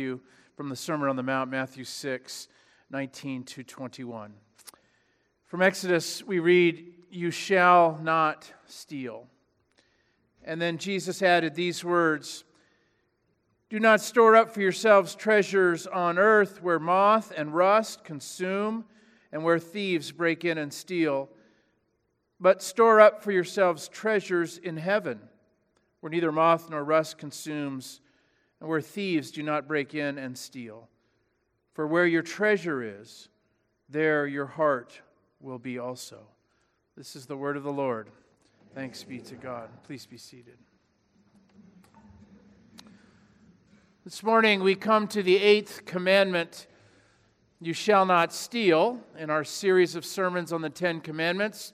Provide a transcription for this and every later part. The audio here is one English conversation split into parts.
you from the Sermon on the Mount, Matthew 6, 19 to 21. From Exodus, we read, You shall not steal. And then Jesus added these words Do not store up for yourselves treasures on earth where moth and rust consume and where thieves break in and steal, but store up for yourselves treasures in heaven where neither moth nor rust consumes and where thieves do not break in and steal. For where your treasure is, there your heart will be also. This is the word of the Lord. Thanks be to God. Please be seated. This morning we come to the eighth commandment You shall not steal in our series of sermons on the Ten Commandments.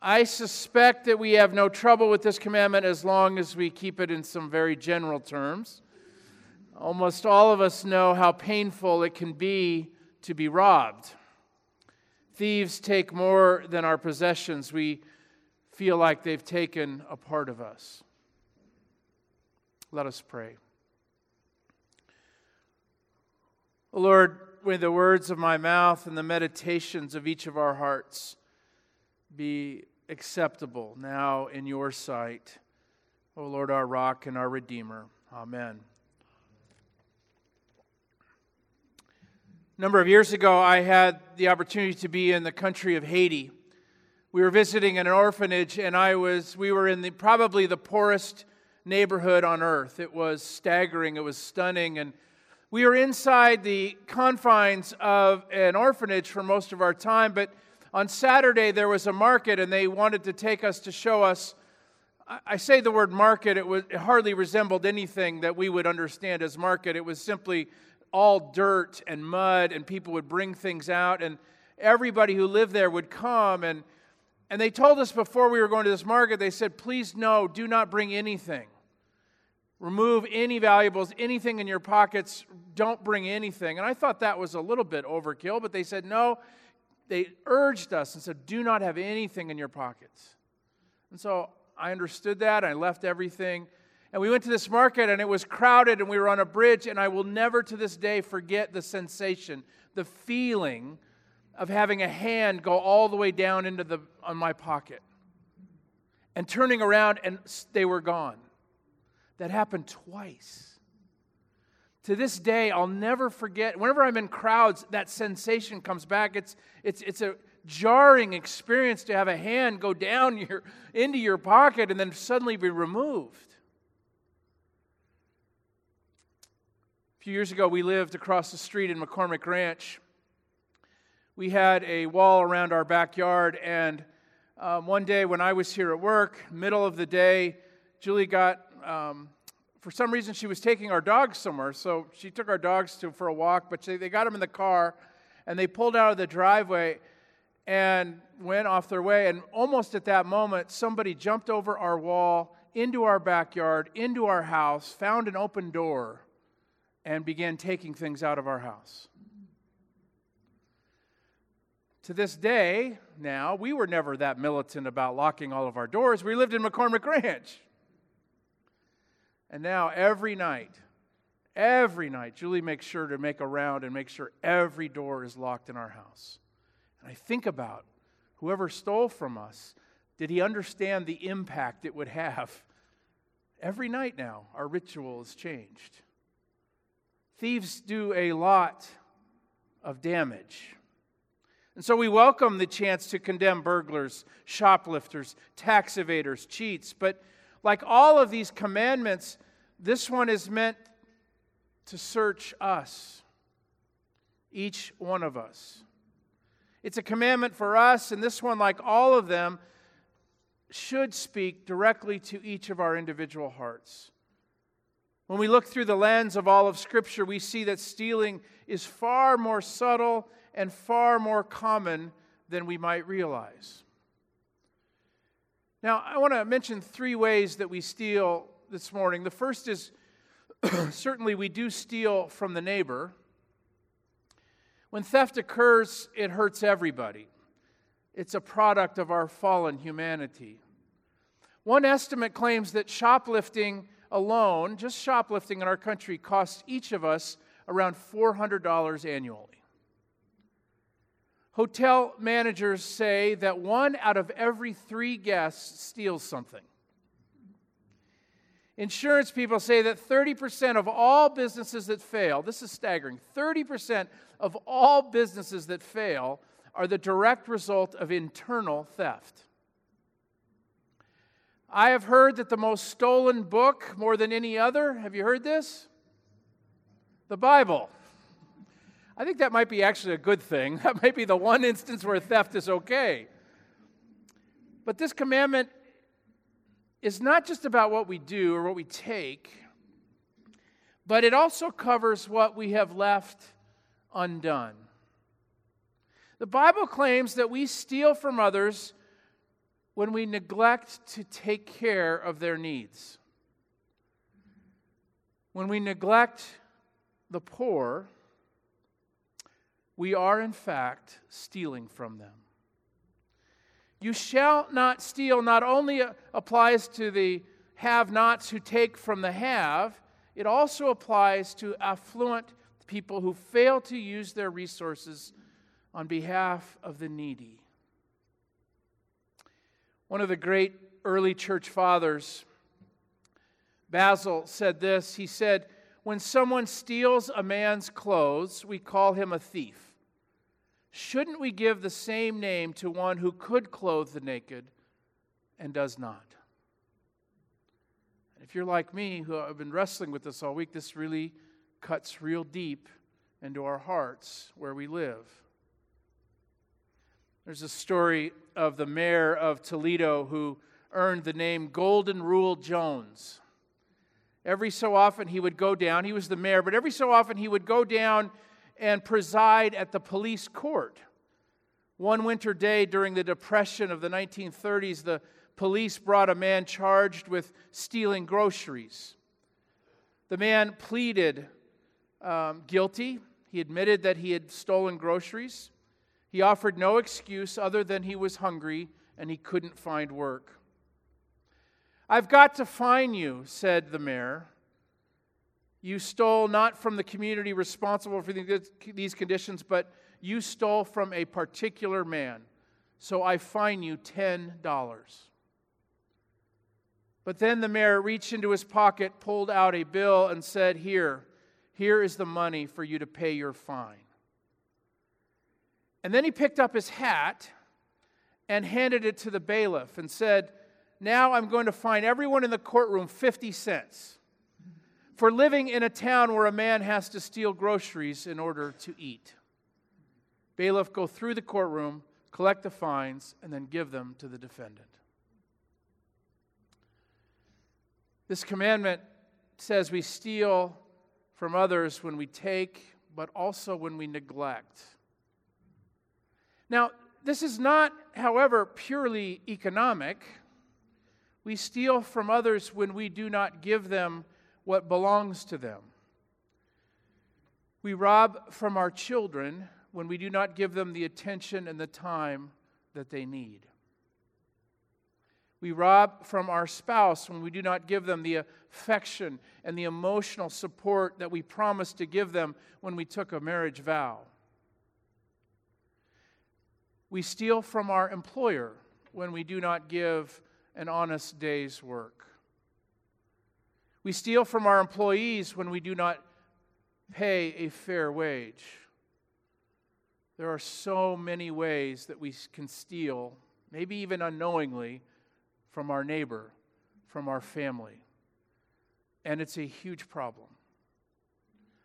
I suspect that we have no trouble with this commandment as long as we keep it in some very general terms. Almost all of us know how painful it can be to be robbed. Thieves take more than our possessions. We feel like they've taken a part of us. Let us pray. Lord, may the words of my mouth and the meditations of each of our hearts be acceptable now in your sight. O Lord, our rock and our redeemer. Amen. A number of years ago, I had the opportunity to be in the country of Haiti. We were visiting an orphanage, and I was, we were in the, probably the poorest neighborhood on earth. It was staggering, it was stunning, and we were inside the confines of an orphanage for most of our time, but on Saturday, there was a market, and they wanted to take us to show us. I say the word market, it, was, it hardly resembled anything that we would understand as market. It was simply all dirt and mud, and people would bring things out, and everybody who lived there would come. And, and they told us before we were going to this market, they said, Please, no, do not bring anything. Remove any valuables, anything in your pockets. Don't bring anything. And I thought that was a little bit overkill, but they said, No, they urged us and said, Do not have anything in your pockets. And so I understood that. I left everything. And we went to this market and it was crowded and we were on a bridge. And I will never to this day forget the sensation, the feeling of having a hand go all the way down into the on my pocket and turning around and they were gone. That happened twice to this day, I'll never forget. Whenever I'm in crowds, that sensation comes back. It's, it's, it's a jarring experience to have a hand go down your, into your pocket and then suddenly be removed. A few years ago, we lived across the street in McCormick Ranch. We had a wall around our backyard, and um, one day when I was here at work, middle of the day, Julie got um, for some reason she was taking our dogs somewhere so she took our dogs to for a walk but she, they got them in the car and they pulled out of the driveway and went off their way and almost at that moment somebody jumped over our wall into our backyard into our house found an open door and began taking things out of our house. To this day now we were never that militant about locking all of our doors. We lived in mccormick ranch and now every night, every night, Julie makes sure to make a round and make sure every door is locked in our house. And I think about whoever stole from us, did he understand the impact it would have? Every night now, our ritual is changed. Thieves do a lot of damage. And so we welcome the chance to condemn burglars, shoplifters, tax evaders, cheats, but like all of these commandments, this one is meant to search us, each one of us. It's a commandment for us, and this one, like all of them, should speak directly to each of our individual hearts. When we look through the lens of all of Scripture, we see that stealing is far more subtle and far more common than we might realize. Now, I want to mention three ways that we steal this morning. The first is certainly we do steal from the neighbor. When theft occurs, it hurts everybody. It's a product of our fallen humanity. One estimate claims that shoplifting alone, just shoplifting in our country, costs each of us around $400 annually. Hotel managers say that one out of every three guests steals something. Insurance people say that 30% of all businesses that fail, this is staggering, 30% of all businesses that fail are the direct result of internal theft. I have heard that the most stolen book, more than any other, have you heard this? The Bible. I think that might be actually a good thing. That might be the one instance where theft is okay. But this commandment is not just about what we do or what we take, but it also covers what we have left undone. The Bible claims that we steal from others when we neglect to take care of their needs. When we neglect the poor, we are in fact stealing from them. You shall not steal not only applies to the have nots who take from the have, it also applies to affluent people who fail to use their resources on behalf of the needy. One of the great early church fathers, Basil, said this. He said, When someone steals a man's clothes, we call him a thief. Shouldn't we give the same name to one who could clothe the naked and does not? if you're like me, who have been wrestling with this all week, this really cuts real deep into our hearts where we live. There's a story of the mayor of Toledo who earned the name Golden Rule Jones. Every so often he would go down, he was the mayor, but every so often he would go down and preside at the police court. One winter day during the Depression of the 1930s, the police brought a man charged with stealing groceries. The man pleaded um, guilty. He admitted that he had stolen groceries. He offered no excuse other than he was hungry and he couldn't find work. I've got to fine you, said the mayor. You stole not from the community responsible for these conditions, but you stole from a particular man. So I fine you $10. But then the mayor reached into his pocket, pulled out a bill, and said, Here, here is the money for you to pay your fine. And then he picked up his hat and handed it to the bailiff and said, Now I'm going to fine everyone in the courtroom 50 cents for living in a town where a man has to steal groceries in order to eat. Bailiff, go through the courtroom, collect the fines, and then give them to the defendant. This commandment says we steal from others when we take, but also when we neglect. Now, this is not, however, purely economic. We steal from others when we do not give them what belongs to them. We rob from our children when we do not give them the attention and the time that they need. We rob from our spouse when we do not give them the affection and the emotional support that we promised to give them when we took a marriage vow. We steal from our employer when we do not give an honest day's work. We steal from our employees when we do not pay a fair wage. There are so many ways that we can steal, maybe even unknowingly, from our neighbor, from our family. And it's a huge problem.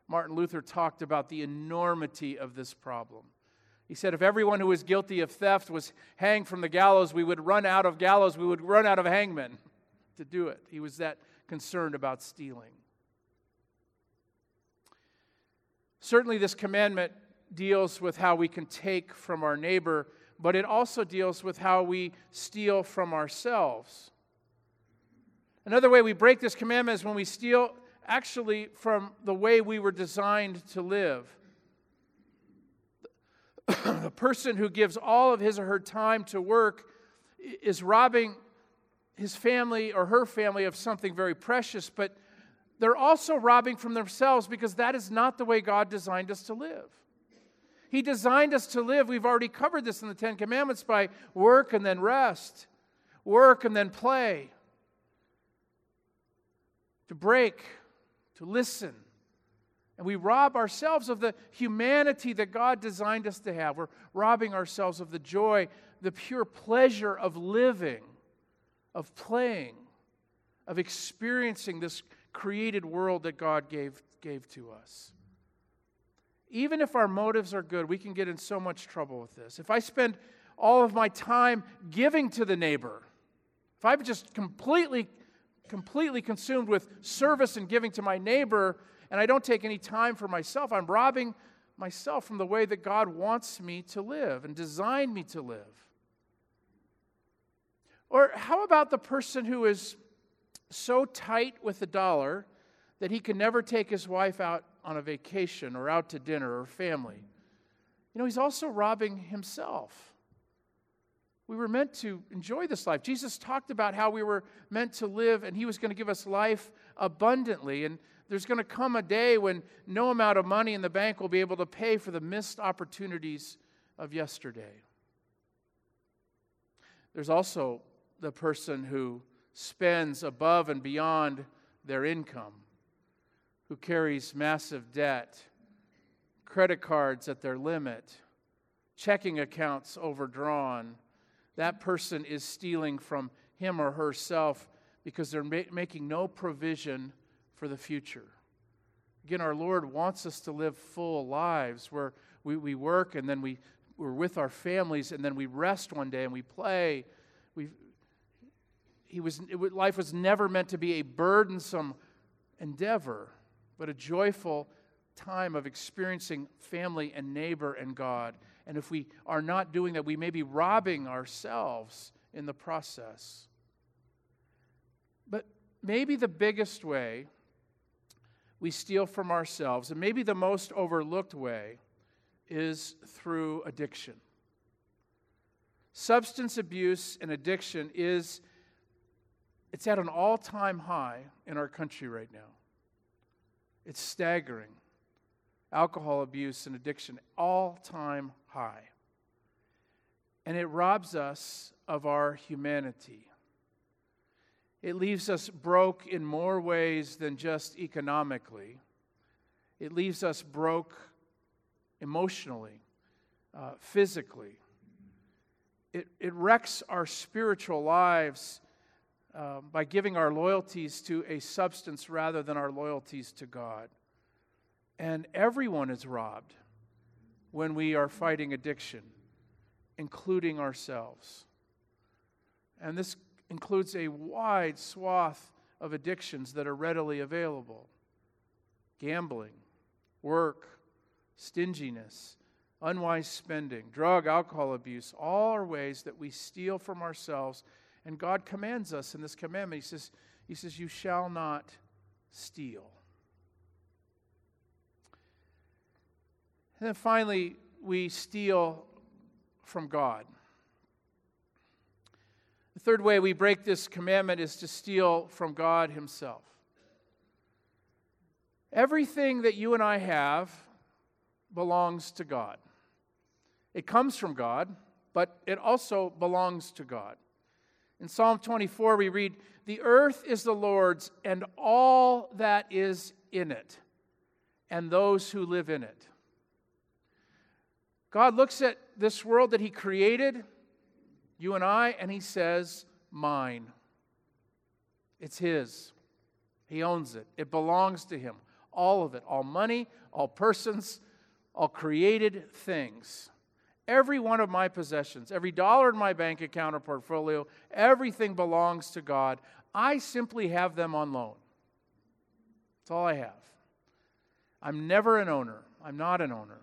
Martin Luther talked about the enormity of this problem. He said, if everyone who was guilty of theft was hanged from the gallows, we would run out of gallows, we would run out of hangmen to do it. He was that concerned about stealing. Certainly, this commandment deals with how we can take from our neighbor, but it also deals with how we steal from ourselves. Another way we break this commandment is when we steal actually from the way we were designed to live. the person who gives all of his or her time to work is robbing his family or her family of something very precious, but they're also robbing from themselves because that is not the way God designed us to live. He designed us to live, we've already covered this in the Ten Commandments, by work and then rest, work and then play, to break, to listen. And we rob ourselves of the humanity that God designed us to have. We're robbing ourselves of the joy, the pure pleasure of living, of playing, of experiencing this created world that God gave, gave to us even if our motives are good, we can get in so much trouble with this. If I spend all of my time giving to the neighbor, if I'm just completely, completely consumed with service and giving to my neighbor, and I don't take any time for myself, I'm robbing myself from the way that God wants me to live and designed me to live. Or how about the person who is so tight with the dollar that he can never take his wife out on a vacation or out to dinner or family. You know, he's also robbing himself. We were meant to enjoy this life. Jesus talked about how we were meant to live, and he was going to give us life abundantly. And there's going to come a day when no amount of money in the bank will be able to pay for the missed opportunities of yesterday. There's also the person who spends above and beyond their income who carries massive debt, credit cards at their limit, checking accounts overdrawn. That person is stealing from him or herself because they're ma- making no provision for the future. Again, our Lord wants us to live full lives where we, we work and then we, we're with our families and then we rest one day and we play. we he was, it, life was never meant to be a burdensome endeavor but a joyful time of experiencing family and neighbor and God. And if we are not doing that, we may be robbing ourselves in the process. But maybe the biggest way we steal from ourselves, and maybe the most overlooked way, is through addiction. Substance abuse and addiction is it's at an all-time high in our country right now. It's staggering. Alcohol abuse and addiction, all time high. And it robs us of our humanity. It leaves us broke in more ways than just economically. It leaves us broke emotionally, uh, physically. It, it wrecks our spiritual lives um, by giving our loyalties to a substance rather than our loyalties to God. And everyone is robbed when we are fighting addiction, including ourselves. And this includes a wide swath of addictions that are readily available gambling, work, stinginess, unwise spending, drug, alcohol abuse, all are ways that we steal from ourselves and God commands us in this commandment. He says, he says You shall not steal. And then finally, we steal from God. The third way we break this commandment is to steal from God Himself. Everything that you and I have belongs to God. It comes from God, but it also belongs to God. In Psalm 24, we read, The earth is the Lord's and all that is in it, and those who live in it. God looks at this world that He created, you and I, and He says, Mine. It's His. He owns it, it belongs to Him. All of it, all money, all persons, all created things. Every one of my possessions, every dollar in my bank account or portfolio, everything belongs to God. I simply have them on loan. That's all I have. I'm never an owner. I'm not an owner.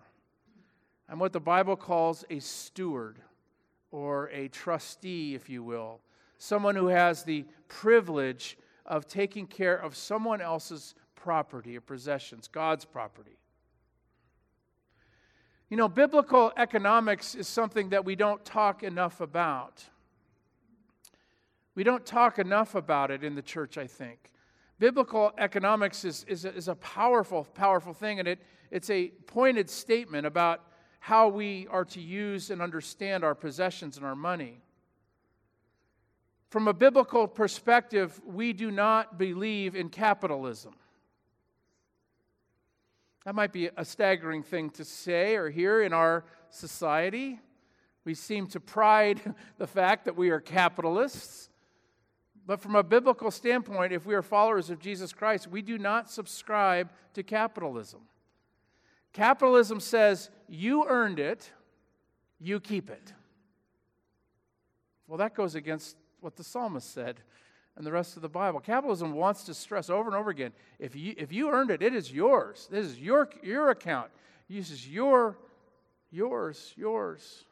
I'm what the Bible calls a steward or a trustee, if you will, someone who has the privilege of taking care of someone else's property or possessions, God's property. You know, biblical economics is something that we don't talk enough about. We don't talk enough about it in the church, I think. Biblical economics is, is, a, is a powerful, powerful thing, and it, it's a pointed statement about how we are to use and understand our possessions and our money. From a biblical perspective, we do not believe in capitalism. That might be a staggering thing to say or hear in our society. We seem to pride the fact that we are capitalists. But from a biblical standpoint, if we are followers of Jesus Christ, we do not subscribe to capitalism. Capitalism says, you earned it, you keep it. Well, that goes against what the psalmist said and the rest of the Bible. Capitalism wants to stress over and over again if you, if you earned it, it is yours. This is your, your account. This is your, yours, yours.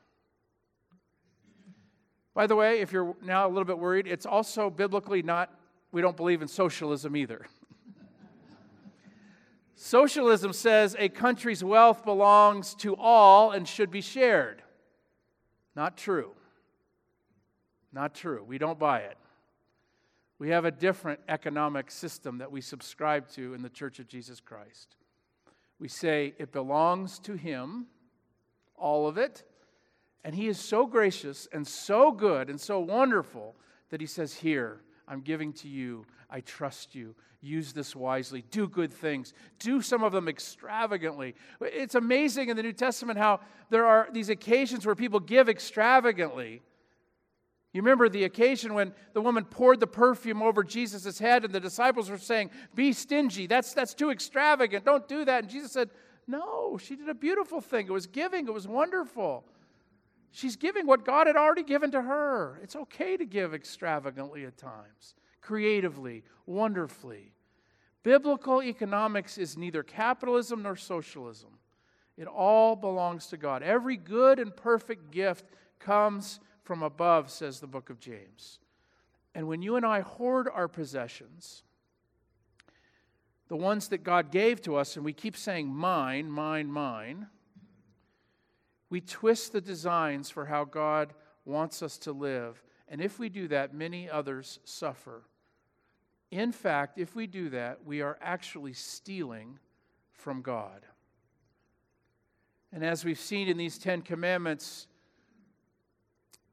By the way, if you're now a little bit worried, it's also biblically not, we don't believe in socialism either. socialism says a country's wealth belongs to all and should be shared. Not true. Not true. We don't buy it. We have a different economic system that we subscribe to in the Church of Jesus Christ. We say it belongs to Him, all of it, and He is so gracious and so good and so wonderful that He says, Here, I'm giving to you. I trust you. Use this wisely. Do good things. Do some of them extravagantly. It's amazing in the New Testament how there are these occasions where people give extravagantly. You remember the occasion when the woman poured the perfume over Jesus' head, and the disciples were saying, Be stingy. That's, that's too extravagant. Don't do that. And Jesus said, No, she did a beautiful thing. It was giving, it was wonderful. She's giving what God had already given to her. It's okay to give extravagantly at times, creatively, wonderfully. Biblical economics is neither capitalism nor socialism. It all belongs to God. Every good and perfect gift comes from above, says the book of James. And when you and I hoard our possessions, the ones that God gave to us, and we keep saying mine, mine, mine, we twist the designs for how God wants us to live. And if we do that, many others suffer. In fact, if we do that, we are actually stealing from God. And as we've seen in these Ten Commandments,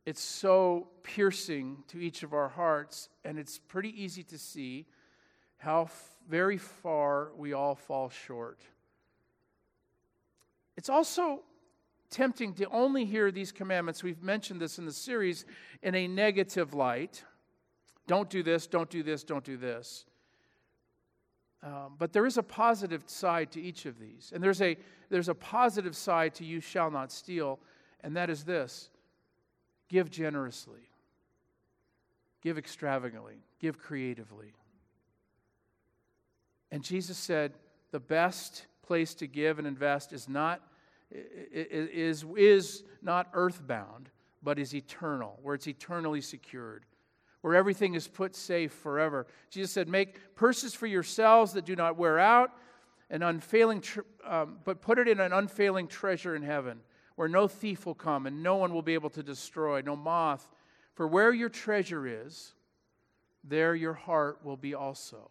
it's so piercing to each of our hearts, and it's pretty easy to see how f- very far we all fall short. It's also tempting to only hear these commandments. We've mentioned this in the series in a negative light. Don't do this, don't do this, don't do this. Um, but there is a positive side to each of these. And there's a, there's a positive side to you shall not steal, and that is this give generously, give extravagantly, give creatively. And Jesus said, the best place to give and invest is not is, is not earthbound, but is eternal, where it's eternally secured, where everything is put safe forever. Jesus said, Make purses for yourselves that do not wear out, and unfailing, um, but put it in an unfailing treasure in heaven, where no thief will come and no one will be able to destroy, no moth. For where your treasure is, there your heart will be also.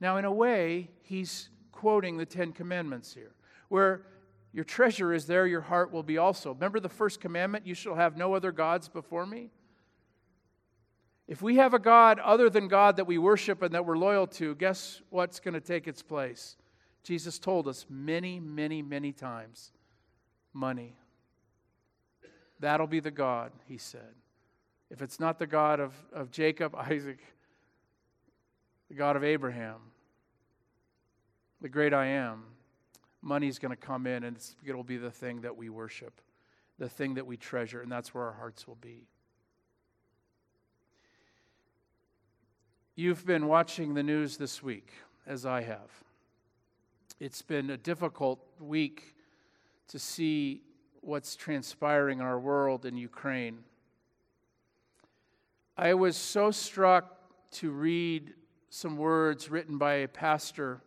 Now, in a way, he's quoting the Ten Commandments here. Where your treasure is, there your heart will be also. Remember the first commandment you shall have no other gods before me? If we have a God other than God that we worship and that we're loyal to, guess what's going to take its place? Jesus told us many, many, many times money. That'll be the God, he said. If it's not the God of, of Jacob, Isaac, the God of Abraham, the great I am, money's going to come in and it'll be the thing that we worship, the thing that we treasure, and that's where our hearts will be. You've been watching the news this week, as I have. It's been a difficult week to see what's transpiring in our world in Ukraine. I was so struck to read some words written by a pastor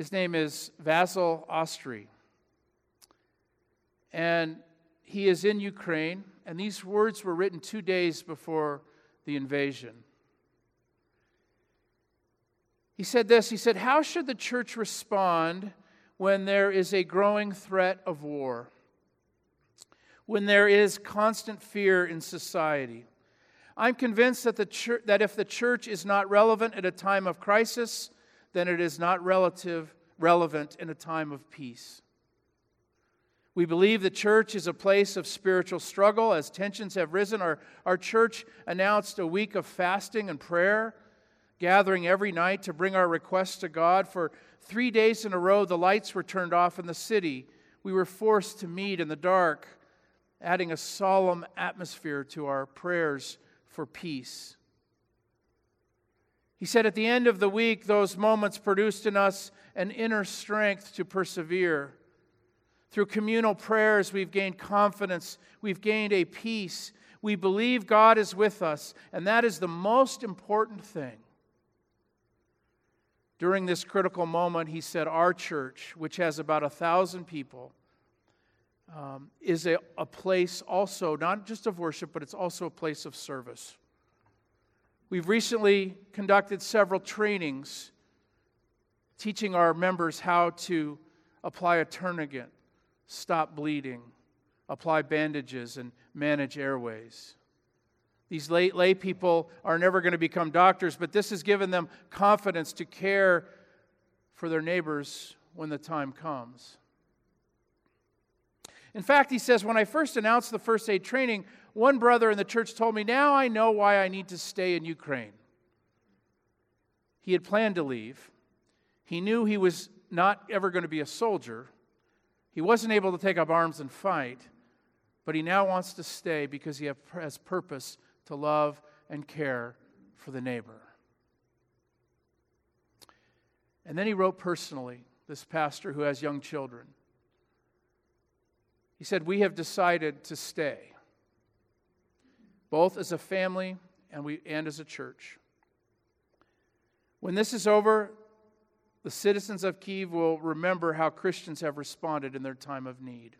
his name is Vasyl Ostry. And he is in Ukraine, and these words were written two days before the invasion. He said this He said, How should the church respond when there is a growing threat of war? When there is constant fear in society? I'm convinced that, the church, that if the church is not relevant at a time of crisis, then it is not relative, relevant in a time of peace. We believe the church is a place of spiritual struggle. As tensions have risen, our, our church announced a week of fasting and prayer gathering every night to bring our requests to God. For three days in a row, the lights were turned off in the city. We were forced to meet in the dark, adding a solemn atmosphere to our prayers for peace. He said, At the end of the week, those moments produced in us an inner strength to persevere. Through communal prayers, we've gained confidence, we've gained a peace. We believe God is with us, and that is the most important thing. During this critical moment, he said, Our church, which has about a thousand people, um, is a, a place also, not just of worship, but it's also a place of service. We've recently conducted several trainings teaching our members how to apply a tourniquet, stop bleeding, apply bandages, and manage airways. These lay, lay people are never going to become doctors, but this has given them confidence to care for their neighbors when the time comes. In fact, he says, when I first announced the first aid training, one brother in the church told me, Now I know why I need to stay in Ukraine. He had planned to leave. He knew he was not ever going to be a soldier. He wasn't able to take up arms and fight, but he now wants to stay because he has purpose to love and care for the neighbor. And then he wrote personally, this pastor who has young children. He said, We have decided to stay, both as a family and, we, and as a church. When this is over, the citizens of Kiev will remember how Christians have responded in their time of need.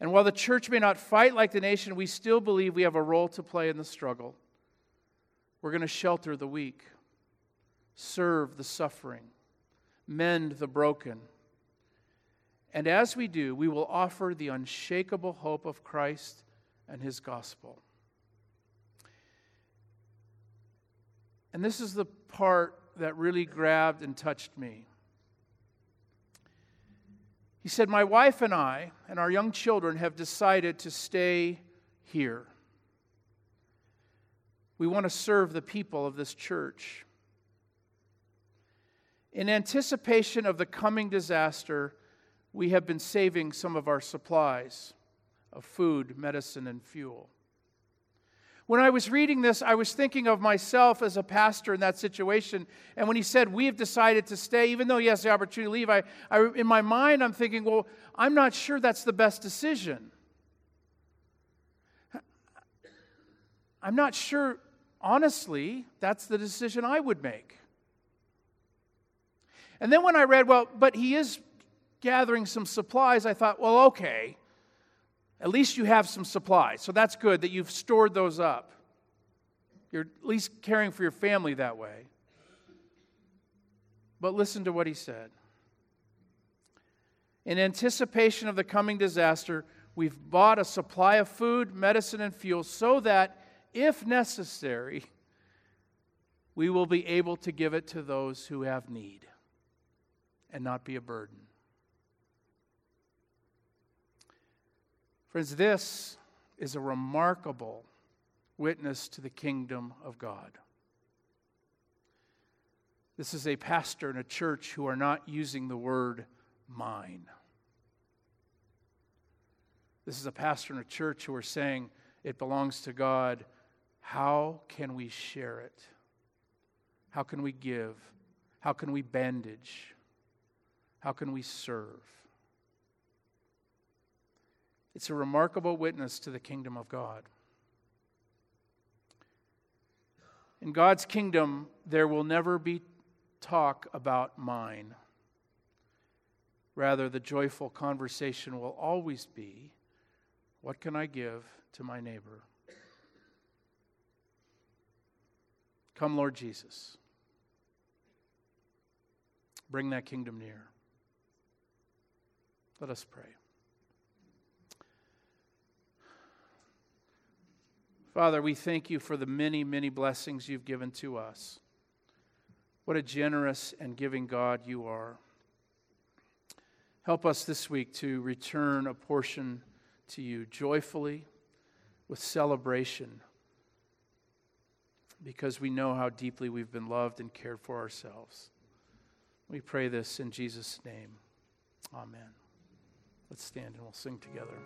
And while the church may not fight like the nation, we still believe we have a role to play in the struggle. We're going to shelter the weak, serve the suffering, mend the broken. And as we do, we will offer the unshakable hope of Christ and his gospel. And this is the part that really grabbed and touched me. He said, My wife and I and our young children have decided to stay here. We want to serve the people of this church. In anticipation of the coming disaster, we have been saving some of our supplies of food, medicine, and fuel. When I was reading this, I was thinking of myself as a pastor in that situation. And when he said, We have decided to stay, even though he has the opportunity to leave, I, I, in my mind, I'm thinking, Well, I'm not sure that's the best decision. I'm not sure, honestly, that's the decision I would make. And then when I read, Well, but he is gathering some supplies, I thought, Well, okay. At least you have some supplies. So that's good that you've stored those up. You're at least caring for your family that way. But listen to what he said. In anticipation of the coming disaster, we've bought a supply of food, medicine, and fuel so that, if necessary, we will be able to give it to those who have need and not be a burden. Friends, this is a remarkable witness to the kingdom of God. This is a pastor and a church who are not using the word mine. This is a pastor and a church who are saying it belongs to God. How can we share it? How can we give? How can we bandage? How can we serve? It's a remarkable witness to the kingdom of God. In God's kingdom, there will never be talk about mine. Rather, the joyful conversation will always be what can I give to my neighbor? Come, Lord Jesus. Bring that kingdom near. Let us pray. Father, we thank you for the many, many blessings you've given to us. What a generous and giving God you are. Help us this week to return a portion to you joyfully, with celebration, because we know how deeply we've been loved and cared for ourselves. We pray this in Jesus' name. Amen. Let's stand and we'll sing together.